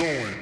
Crazy